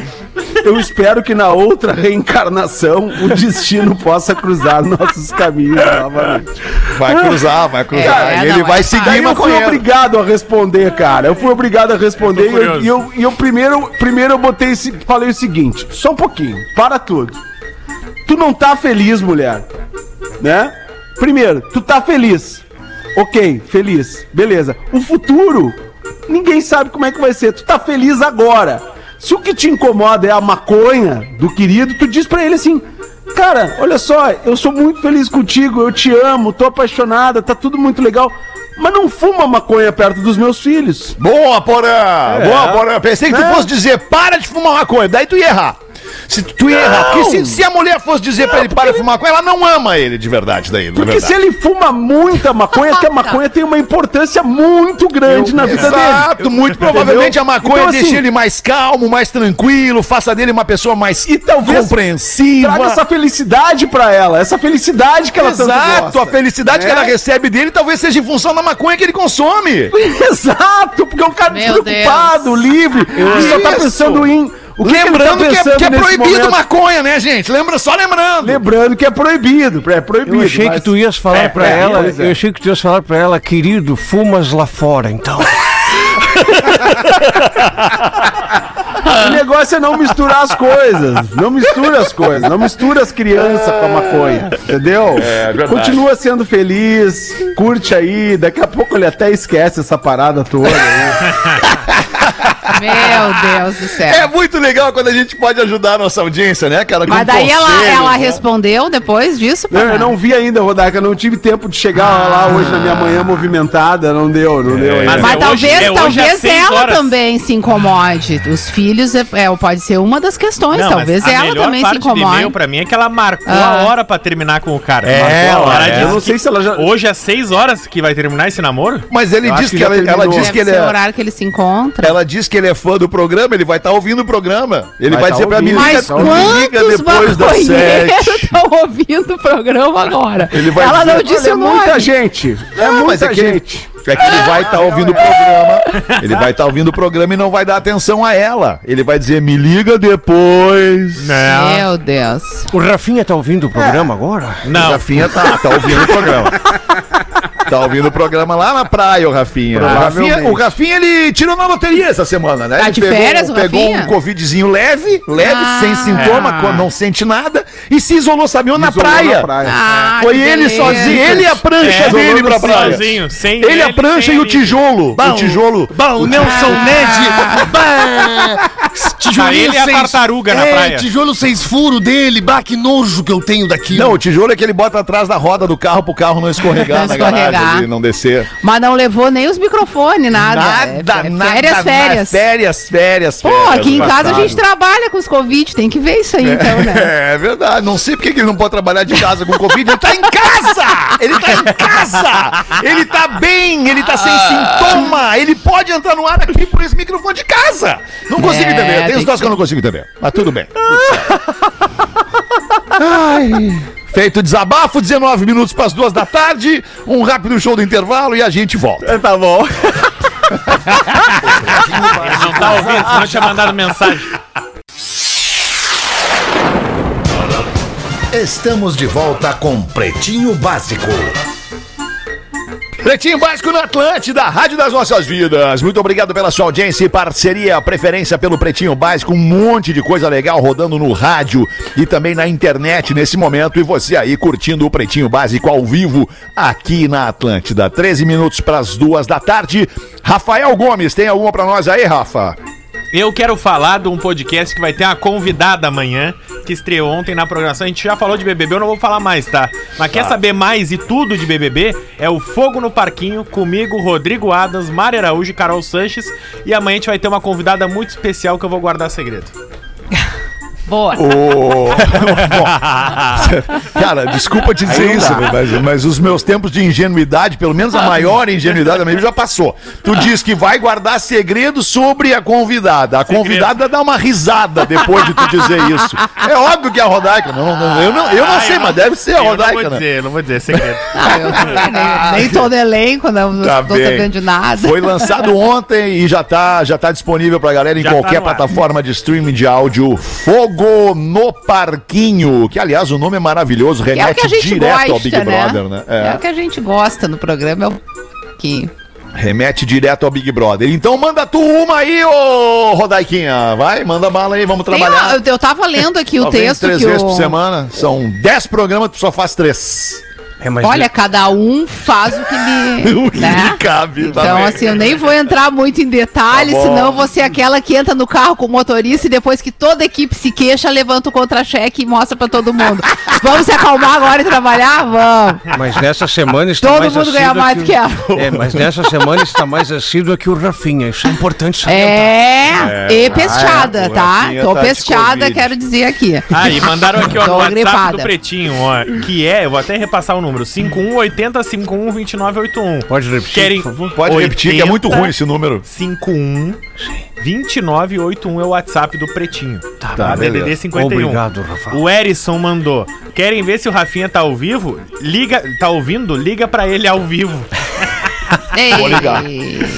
Eu espero que na outra reencarnação o destino possa cruzar nossos caminhos novamente. Vai cruzar, vai cruzar. É, e ele não, vai é seguir Daí eu fui obrigado a responder, cara. Eu fui obrigado a responder e eu, e eu, e eu primeiro, primeiro eu botei esse, falei o seguinte: só um pouquinho, para tudo. Tu não tá feliz, mulher, né? Primeiro, tu tá feliz. Ok, feliz, beleza. O futuro, ninguém sabe como é que vai ser. Tu tá feliz agora. Se o que te incomoda é a maconha do querido, tu diz pra ele assim: Cara, olha só, eu sou muito feliz contigo, eu te amo, tô apaixonada, tá tudo muito legal. Mas não fuma maconha perto dos meus filhos. Boa, Porã! Boa, Porã! Pensei que tu É. fosse dizer para de fumar maconha, daí tu ia errar. Se tu, ia errar. Porque se, se a mulher fosse dizer pra ele para de fumar maconha, ela não ama ele de verdade daí, não é Porque se verdade? ele fuma muita maconha, que a maconha tem uma importância muito grande na vida dele. Exato, muito provavelmente a maconha Então, deixa assim, ele mais calmo, mais tranquilo, faça dele uma pessoa mais E talvez compreensiva. Traga essa felicidade pra ela, essa felicidade que ela tanto Exato, a felicidade que É. ela recebe dele talvez seja em função da maconha que ele consome. Exato, porque é um cara Meu despreocupado, livre, e só tá pensando em. O que Lembrando que, ele que, tá é, que é proibido momento? maconha, né, gente? Lembra, só lembrando. Lembrando que é proibido, é proibido. Eu achei mas- que tu ias falar É, pra é, ela, é. eu achei que tu ias falar pra ela, querido, fumas lá fora, então. O negócio é não misturar as coisas. Não mistura as coisas. Não mistura as crianças com a maconha. Entendeu? É, verdade. Continua sendo feliz. Curte aí. Daqui a pouco ele até esquece essa parada toda. aí. Meu Deus do céu. É muito legal quando a gente pode ajudar a nossa audiência, né, cara? com Mas daí ela, ela né? respondeu depois disso? Não, eu não vi ainda, Rodaica. Não tive tempo de chegar lá hoje na minha manhã movimentada. Não deu, não deu ainda. Mas Mas É talvez, hoje- é hoje talvez seis ela horas. também se incomode. Os filhos é, é, pode ser uma das questões. Não, talvez ela também se incomode. e-mail pra mim é que ela marcou Ah. a hora pra terminar com o cara. É, marcou a hora. é. Ela Eu disse não sei se ela já. Hoje às 6 horas que vai terminar esse namoro? Mas ele Eu diz que, que ela, ela diz Deve que ele ser o é. horário que ele se encontra. Ela diz que ele é fã do programa, ele vai estar ouvindo o programa. Ele vai, Vai dizer tá pra mim, Mas Tá liga quantos depois maconheiros sete. estão ouvindo o programa agora? Ele vai ela dizer, não disse Olha, é o nome. muita gente. É mas muita é gente. É que ele vai estar ouvindo o programa. Ele vai estar ouvindo o programa e não vai dar atenção a ela. Ele vai dizer, me liga depois. Meu Deus. O Rafinha tá ouvindo o programa agora? O Não. Rafinha tá, tá ouvindo o programa. Tá ouvindo o programa lá na praia, o Rafinha. O Rafinha, o Rafinha, ele tirou na loteria essa semana, né? Tá ele de pegou, férias, o pegou Rafinha? um covidzinho leve, leve, Ah. sem sintoma, quando não sente nada, e se isolou, sabe? Na Isolou praia. na praia. Ah, Foi ele beleza. sozinho, ele e a prancha É, dele pra praia. sozinho, sem Ele, a ele, prancha sem e o tijolo. o tijolo. Bom, Nelson Ned, bah, Tá ele e a tartaruga na é, praia. tijolo seis furos dele, bah, que nojo que eu tenho daquilo. Não, o tijolo é que ele bota atrás da roda do carro pro carro não escorregar na Escorregar. E não descer. Mas não levou nem os microfones, nada. Nada, É- é nada. Férias, férias. Férias, férias, Pô, férias, aqui em casa a passado. gente trabalha com os Covid, tem que ver isso aí então, né? É verdade. Não sei por que que ele não pode trabalhar de casa com Covid. Ele tá em casa! Ele tá em casa! Ele tá bem, ele tá sem sintoma. Ele pode entrar no ar aqui por esse microfone de casa. Não consigo É, entender. Tem tem os troços que eu não consigo entender. Mas tudo bem. Tudo. Ai. Feito o desabafo, 19 minutos para as duas da tarde. Um rápido show do intervalo e a gente volta. Tá bom. Ele não tá ouvindo, senão eu tinha mandado mensagem. Estamos de volta com Pretinho Básico. Pretinho Básico na Atlântida, Rádio das Nossas Vidas. Muito obrigado pela sua audiência e parceria, preferência pelo Pretinho Básico. Um monte de coisa legal rodando no rádio e também na internet nesse momento. E você aí curtindo o Pretinho Básico ao vivo aqui na Atlântida. 13 minutos para as duas da tarde. Rafael Gomes, tem alguma para nós aí, Rafa? Eu quero falar de um podcast que vai ter uma convidada amanhã, que estreou ontem na programação. A gente já falou de BBB, eu não vou falar mais, tá? Mas quer saber mais e tudo de BBB? É o Fogo no Parquinho, comigo, Rodrigo Adams, Mari Araújo e Carol Sanches. E amanhã a gente vai ter uma convidada muito especial que eu vou guardar segredo. Boa. Bom, cara, desculpa te dizer isso, mas, mas os meus tempos de ingenuidade, pelo menos a maior ingenuidade da minha vida, já passou. Tu diz que vai guardar segredo sobre a convidada. A convidada dá uma risada depois de tu dizer isso. É óbvio que é a Rodaica. Não, não, eu não, eu não Ah, sei, eu mas deve ser a Eu não Rodaica, vou né? dizer, não vou dizer, segredo. Ah, eu nem, nem todo elenco, não, não Tá tô bem. sabendo de nada. Foi lançado ontem e já tá, já tá disponível pra galera em Já tá qualquer ar. plataforma de streaming de áudio. Fogo no Parquinho, que aliás o nome é maravilhoso, é remete gente direto gosta, ao Big né? Brother, né? É. o que a gente gosta no programa, é o que Remete direto ao Big Brother. Então manda tu uma aí, ô Rodaiquinha. Vai, manda bala aí, vamos trabalhar. uma- eu, eu tava lendo aqui o texto três que vezes o... por semana. São dez programas, tu só faz três. É, mas Olha, cada um faz o que lhe, O que né? lhe cabe. Então, bem. assim, eu nem vou entrar muito em detalhes, Tá senão você é aquela que entra no carro com o motorista e depois que toda a equipe se queixa, levanta o contra-cheque e mostra pra todo mundo. Vamos se acalmar agora e trabalhar? Vamos. Mas nessa semana está Todo mais mundo ganha mais do que ela. É, mas nessa semana está mais assídua que o Rafinha. Isso é importante saber. É, e pesteada, ah, é, tá? Rafinha Tô tá pesteada, quero dizer aqui. Ah, e mandaram aqui ó, no WhatsApp gripada. do Pretinho, ó, que é, eu vou até repassar o número, 5180 51 2981. Pode repetir, Querem... por favor? Pode repetir, que é muito ruim esse número. 51 2981 é o WhatsApp do Pretinho. Tá, Tá, DDD beleza. 51. Obrigado, Rafa. O Erison mandou. Querem ver se o Rafinha tá ao vivo? Liga, tá ouvindo? Liga pra ele ao vivo. Ei, Vou ligar.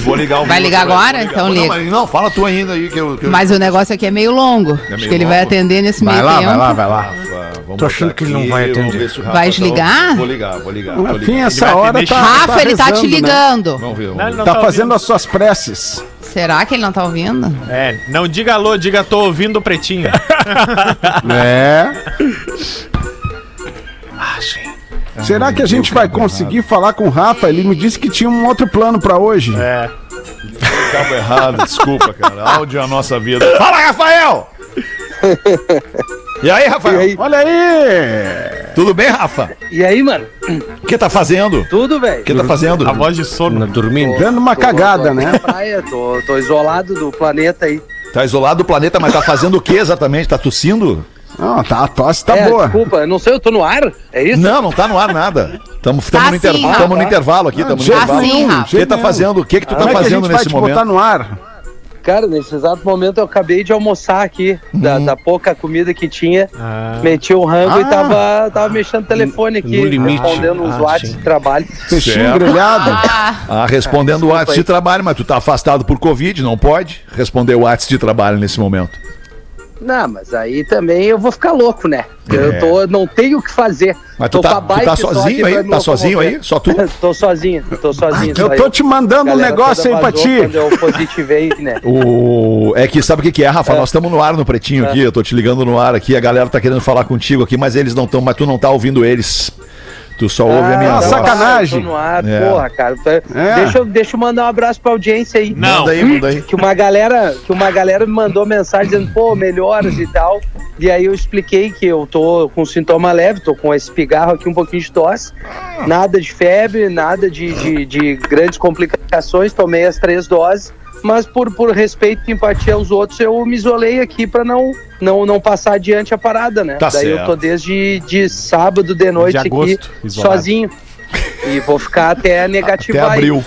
Vou ligar o Vai ligar agora? ligar. Então não, liga. mas não, fala tu ainda aí que eu. Que eu- Mas o negócio aqui é meio longo. Acho meio que ele vai atender nesse Vai meio lá, tempo. vai lá, vai lá. Rafa, vamos Tô achando que ele não vai vamos atender. ver se o Rafa Vai tá desligar? ouvindo. Vou ligar, vou ligar. Rafinha, ligar. essa vai hora tá. Rafa, ele tá te rezando, né? ligando. Vamos ver. Não, Vamos ele ver. não Tá tá fazendo ouvindo. as suas preces. Será que ele não tá ouvindo? É, não diga alô, diga tô ouvindo o Pretinho. É. Ah, sim. Será que a gente vai conseguir falar com o Rafa? Ele me disse que tinha um outro plano pra hoje. É. Tava errado, desculpa, cara. Áudio é a nossa vida. Fala, Rafael! E aí, Rafael? E aí? Olha aí! Tudo bem, Rafa? E aí, mano? O que tá fazendo? Tudo, O velho? que tá fazendo? A voz de sono. Dormindo? Dando uma Tô- cagada, tô né? Praia, tô, tô isolado do planeta aí. Tá isolado do planeta, mas tá fazendo o que exatamente? Tá tossindo? Não, tá, a tosse tá é, boa. desculpa, eu não sei, eu tô no ar? É isso? Não, não tá no ar nada. Tamo, tamo, Tá no, sim, tamo Rafa. no intervalo aqui, tamo no intervalo. nenhum, O que tá fazendo? O que que tu tá Como é que a fazendo nesse te momento? botar no ar? Cara, nesse exato momento eu acabei de almoçar aqui, da, Uhum. da pouca comida que tinha. Ah. Meti o rango e Ah. tava, tava mexendo o telefone aqui, No limite. respondendo uns Ah, WhatsApp de trabalho. Peixinho grelhado? Ah, Ah, respondendo o WhatsApp de trabalho, mas tu tá afastado por Covid, não pode responder o WhatsApp de trabalho nesse momento. Não, mas aí também eu vou ficar louco, né? É. Eu tô, não tenho o que fazer. Mas tu Tô tá, tu tá só aqui sozinho aí? Tá sozinho aí? Só tu? tô sozinho, tô sozinho. Eu só tô te mandando um negócio aí pra ti. Quando eu positivei, né? O... É que sabe o que, que é, Rafa? Nós estamos no ar no pretinho aqui, eu tô te ligando no ar aqui, a galera tá querendo falar contigo aqui, mas eles não estão, mas tu não tá ouvindo eles. Tu só ouve a minha Ah, voz. sacanagem. Ar, É. porra, cara. É. Deixa, eu, deixa eu mandar um abraço pra audiência aí. Não. Manda aí, manda aí. Que uma galera, que uma galera me mandou mensagem dizendo, pô, melhoras e tal. E aí eu expliquei que eu tô com sintoma leve, tô com esse pigarro aqui, um pouquinho de tosse. Nada de febre, nada de, de, de grandes complicações, tomei as três doses. Mas por, por respeito e empatia aos outros, eu me isolei aqui pra não, não, não passar adiante a parada, né? Tá Daí eu certo. tô desde de sábado de noite aqui, agosto, isolado. sozinho. E vou ficar até Até negativar. aí. abril.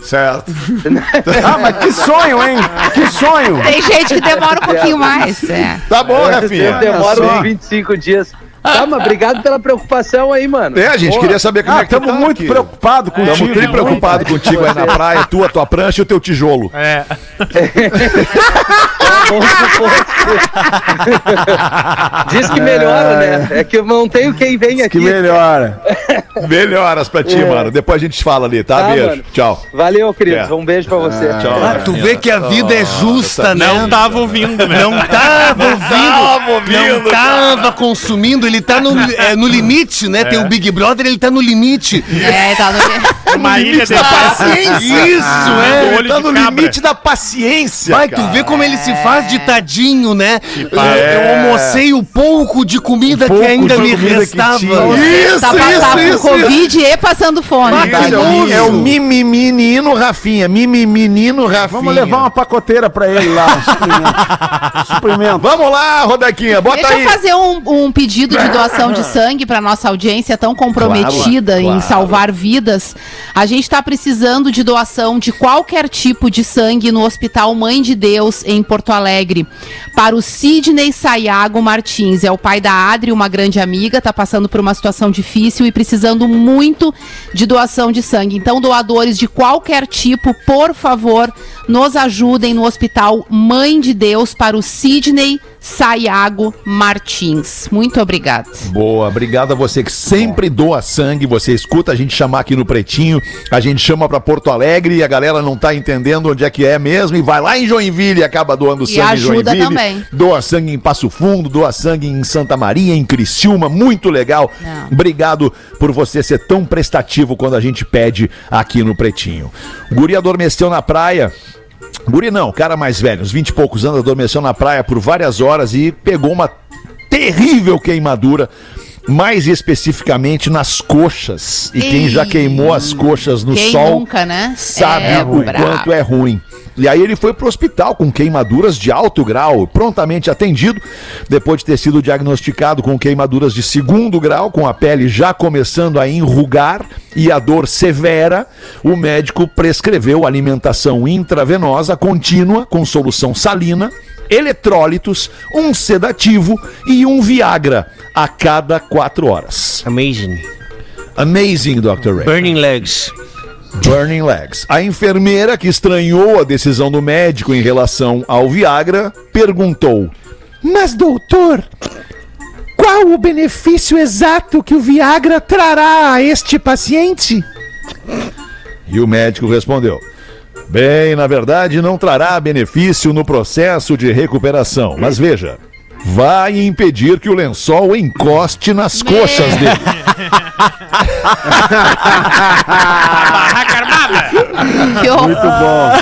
Certo. Ah, mas que sonho, hein? Que sonho! Tem gente que demora um pouquinho mais. É. Tá bom, Rafinha. Demora uns 25 dias. Tá, mas obrigado pela preocupação aí, mano. É, a gente queria saber como Ah, é que estamos tá muito aqui. preocupados contigo. Estamos bem preocupados contigo aí na praia, tu, a tua prancha e o teu tijolo. É. Diz que melhora, né? É que eu não tenho quem vem Que aqui. melhora. Melhoras pra ti, mano. Depois a gente fala ali, tá? Tá, Beijo. mano. Tchau. Valeu, queridos. É. Um beijo pra você. Tchau. Ah, tu vê que a vida é justa, né? Não tava ouvindo, né? Não tava ouvindo, tava ouvindo, não tava consumindo, ele tá no, é, no limite, né? Tem o Big Brother, ele tá no limite. É, tá no... Uma ilha de Isso, é. olho Tá no cabra. limite da paciência. Vai, tu vê como ele se faz de tadinho, né? Eu, É. eu almocei o pouco de comida pouco que ainda me restava. Isso, tá, tá isso, com isso. Covid e passando fome. Tá? É o, é mimiminino Rafinha. Mimiminino Rafinha. Vamos levar uma pacoteira pra ele lá. Suprimento. Vamos lá, Rodaquinha. Bota Deixa aí. eu fazer um, um pedido de doação de sangue para nossa audiência tão comprometida Claro, em claro. salvar vidas. A gente está precisando de doação de qualquer tipo de sangue no Hospital Mãe de Deus, em Porto Alegre, para o Sidney Sayago Martins. É o pai da Adri, uma grande amiga, está passando por uma situação difícil e precisando muito de doação de sangue. Então, doadores de qualquer tipo, por favor, nos ajudem no Hospital Mãe de Deus para o Sidney Sayago Martins. Muito obrigada. Boa, obrigado a você que sempre doa sangue. Você escuta a gente chamar aqui no Pretinho, a gente chama pra Porto Alegre e a galera não tá entendendo onde é que é mesmo e vai lá em Joinville e acaba doando E sangue em Joinville. também. Doa sangue em Passo Fundo, doa sangue em Santa Maria, em Criciúma, muito legal. Não. Obrigado por você ser tão prestativo quando a gente pede aqui no Pretinho. O guri adormeceu na praia. Guri não, cara mais velho, uns 20 e poucos anos, adormeceu na praia por várias horas e pegou uma terrível queimadura, mais especificamente nas coxas. E quem Ei. já queimou as coxas no Quem sol nunca, né? sabe É, o brabo. quanto é ruim. E aí ele foi pro hospital com queimaduras de alto grau, prontamente atendido, depois de ter sido diagnosticado com queimaduras de segundo grau, com a pele já começando a enrugar e a dor severa, o médico prescreveu alimentação intravenosa contínua com solução salina, eletrólitos, um sedativo e um Viagra a cada quatro horas. Amazing. Amazing, Dr. Ray. Burning legs. Burning Legs. A enfermeira que estranhou a decisão do médico em relação ao Viagra perguntou: Mas, doutor, qual o benefício exato que o Viagra trará a este paciente? E o médico respondeu: Bem, na verdade, não trará benefício no processo de recuperação, mas veja. Vai impedir que o lençol encoste nas coxas dele. Barraca armada! Que horror. Muito bom.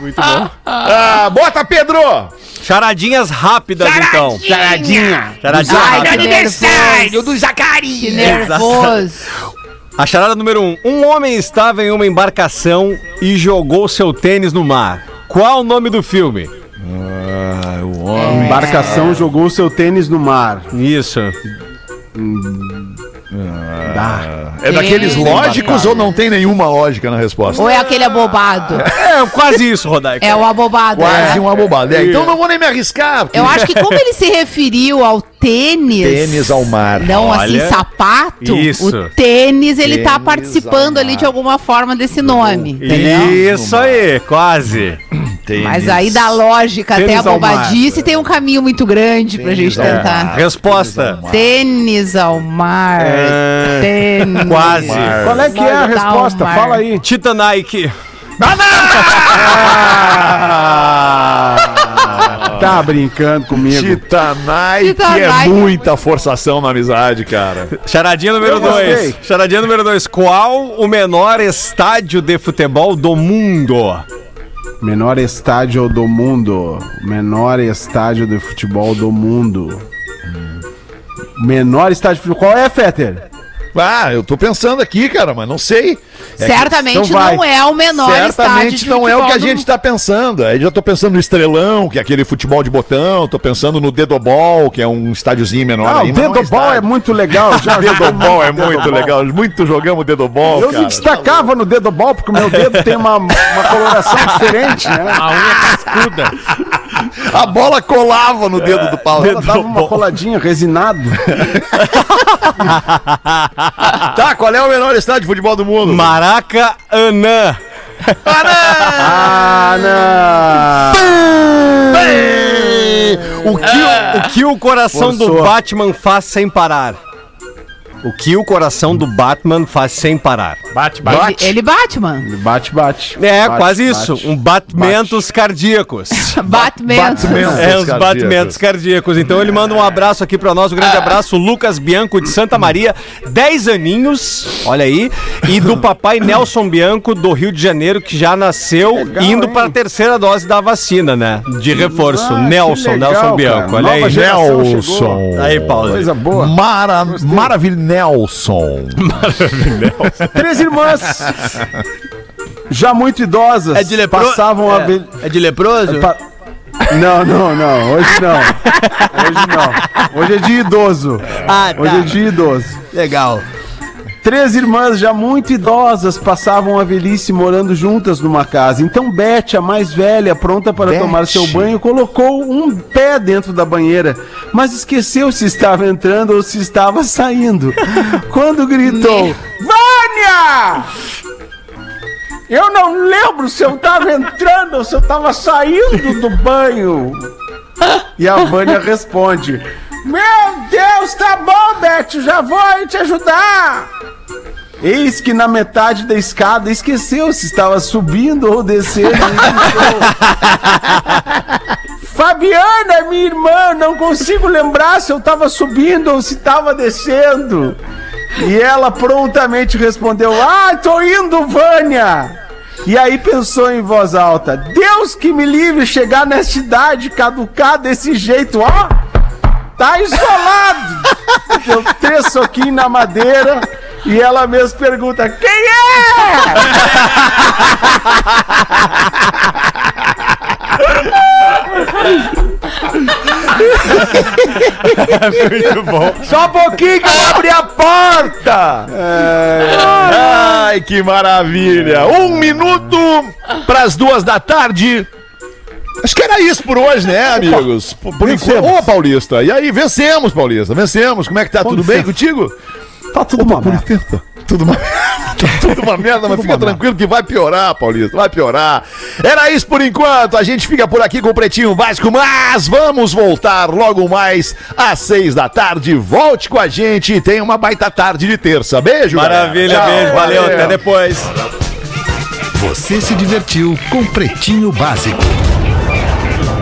Muito bom. Ah, bota, Pedro! Charadinhas rápidas, então. Charadinha! Charadinha Ai, rápida. que aniversário do Que Zacarias! nervoso. A charada número um. Um homem estava em uma embarcação e jogou seu tênis no mar. Qual o nome do filme? A embarcação jogou seu tênis no mar. Isso. É daqueles Sim. lógicos ou não tem nenhuma lógica na resposta? Ou é aquele abobado? É quase isso, Rodaica. É o abobado. Quase né? uma bobada. É, então não vou nem me arriscar. porque Eu acho que como ele se referiu ao tênis. Tênis ao mar. Não assim, Olha, sapato. isso. O tênis, ele tá Tênis participando ao ali mar. de alguma forma desse nome. Entendeu? Isso aí, quase. Tênis. Mas aí da lógica até a Tênis ao mar. bobadice tem um caminho muito grande pra gente tentar. mar. Resposta. Tênis ao mar. É, Tênis. quase. Qual é que é a Mar. resposta? Mar. Fala aí. Tita Nike. Tá tá brincando comigo. Tita Nike Tita é muita forçação na amizade, cara. Charadinha número Eu gostei. 2. Charadinha número 2. Qual o menor estádio de futebol do mundo? Menor estádio do mundo. Menor estádio de futebol do mundo. Menor estádio de futebol. Qual é, Fetter? Ah, eu tô pensando aqui, cara, mas não sei. É que- Certamente então vai. não é o menor estádio Certamente não é o que a gente tá pensando. Aí já tô pensando no Estrelão, que é aquele futebol de botão. Tô pensando no Dedobol, que é um estádiozinho menor Ah, aí. o mas não Dedobol é estádio. muito legal. Já Dedobol é muito legal. Muito jogamos Dedobol, Eu me destacava no Dedobol, porque o meu dedo tem uma, uma coloração diferente, né? A unha cascuda. A bola colava no dedo do pau. Ela dava uma coladinha, resinado. Tá, qual é o menor estádio de futebol do mundo? Maracanã. Não! O que, o, o que o coração do Forçou. Batman faz sem parar? O que o coração do Batman faz sem parar? Bate, bate. Ele, ele bate, mano. Ele Bate, bate. É, Bate, quase bate. isso. Um batimentos cardíacos. Bate mesmo. Batimentos É, os cardíacos. batimentos cardíacos. Então ele manda um abraço aqui pra nós, um grande abraço, Lucas Bianco de Santa Maria, 10 aninhos, olha aí, e do papai Nelson Bianco do Rio de Janeiro, que já nasceu Legal, indo para a terceira dose da vacina, né? De reforço. Ah, Nelson, legal, Nelson Bianco, cara. olha Nova aí. Nelson. chegou. Aí, Paulo. Coisa boa. Mara... Maravilha Nelson. Três irmãs. Já muito idosas. É de lepro- Passavam a é. É de leproso? Pa- Não, não, não. Hoje não. Hoje não. Hoje é de idoso. Ah, tá. Hoje é de idoso. Legal. Três irmãs já muito idosas passavam a velhice morando juntas numa casa. Então Beth, a mais velha, pronta para Beth. tomar seu banho, colocou um pé dentro da banheira, mas esqueceu se estava entrando ou se estava saindo. Quando gritou: Vânia! Eu não lembro se eu estava entrando ou se eu estava saindo do banho. E a Vânia responde: Meu Deus, tá bom, Beth, já vou te ajudar. Eis que na metade da escada esqueceu se estava subindo ou descendo. Fabiana, minha irmã, não consigo lembrar se eu estava subindo ou se estava descendo. E ela prontamente respondeu: Ah, tô indo, Vânia. E aí pensou em voz alta: Deus que me livre chegar nesta idade, caducar desse jeito, ó. Tá isolado. Deu três soquinhos na madeira e ela mesmo pergunta: Quem é? Só um pouquinho que eu vou abrir a porta! Ai, que maravilha! Um minuto pras duas da tarde. Acho que era isso por hoje, né, amigos? Por, por enquanto. Ô, Paulista. E aí, vencemos, Paulista. Vencemos. Como é que tá? Tudo bem contigo? Tá tudo uma merda. Tudo uma tudo uma merda, mas fica tranquilo que vai piorar, Paulista, vai piorar. Era isso por enquanto, a gente fica por aqui com o Pretinho Básico, mas vamos voltar logo mais às seis da tarde. Volte com a gente e tenha uma baita tarde de terça. Beijo. Maravilha, Tchau, beijo, valeu, até depois. Você se divertiu com Pretinho Básico.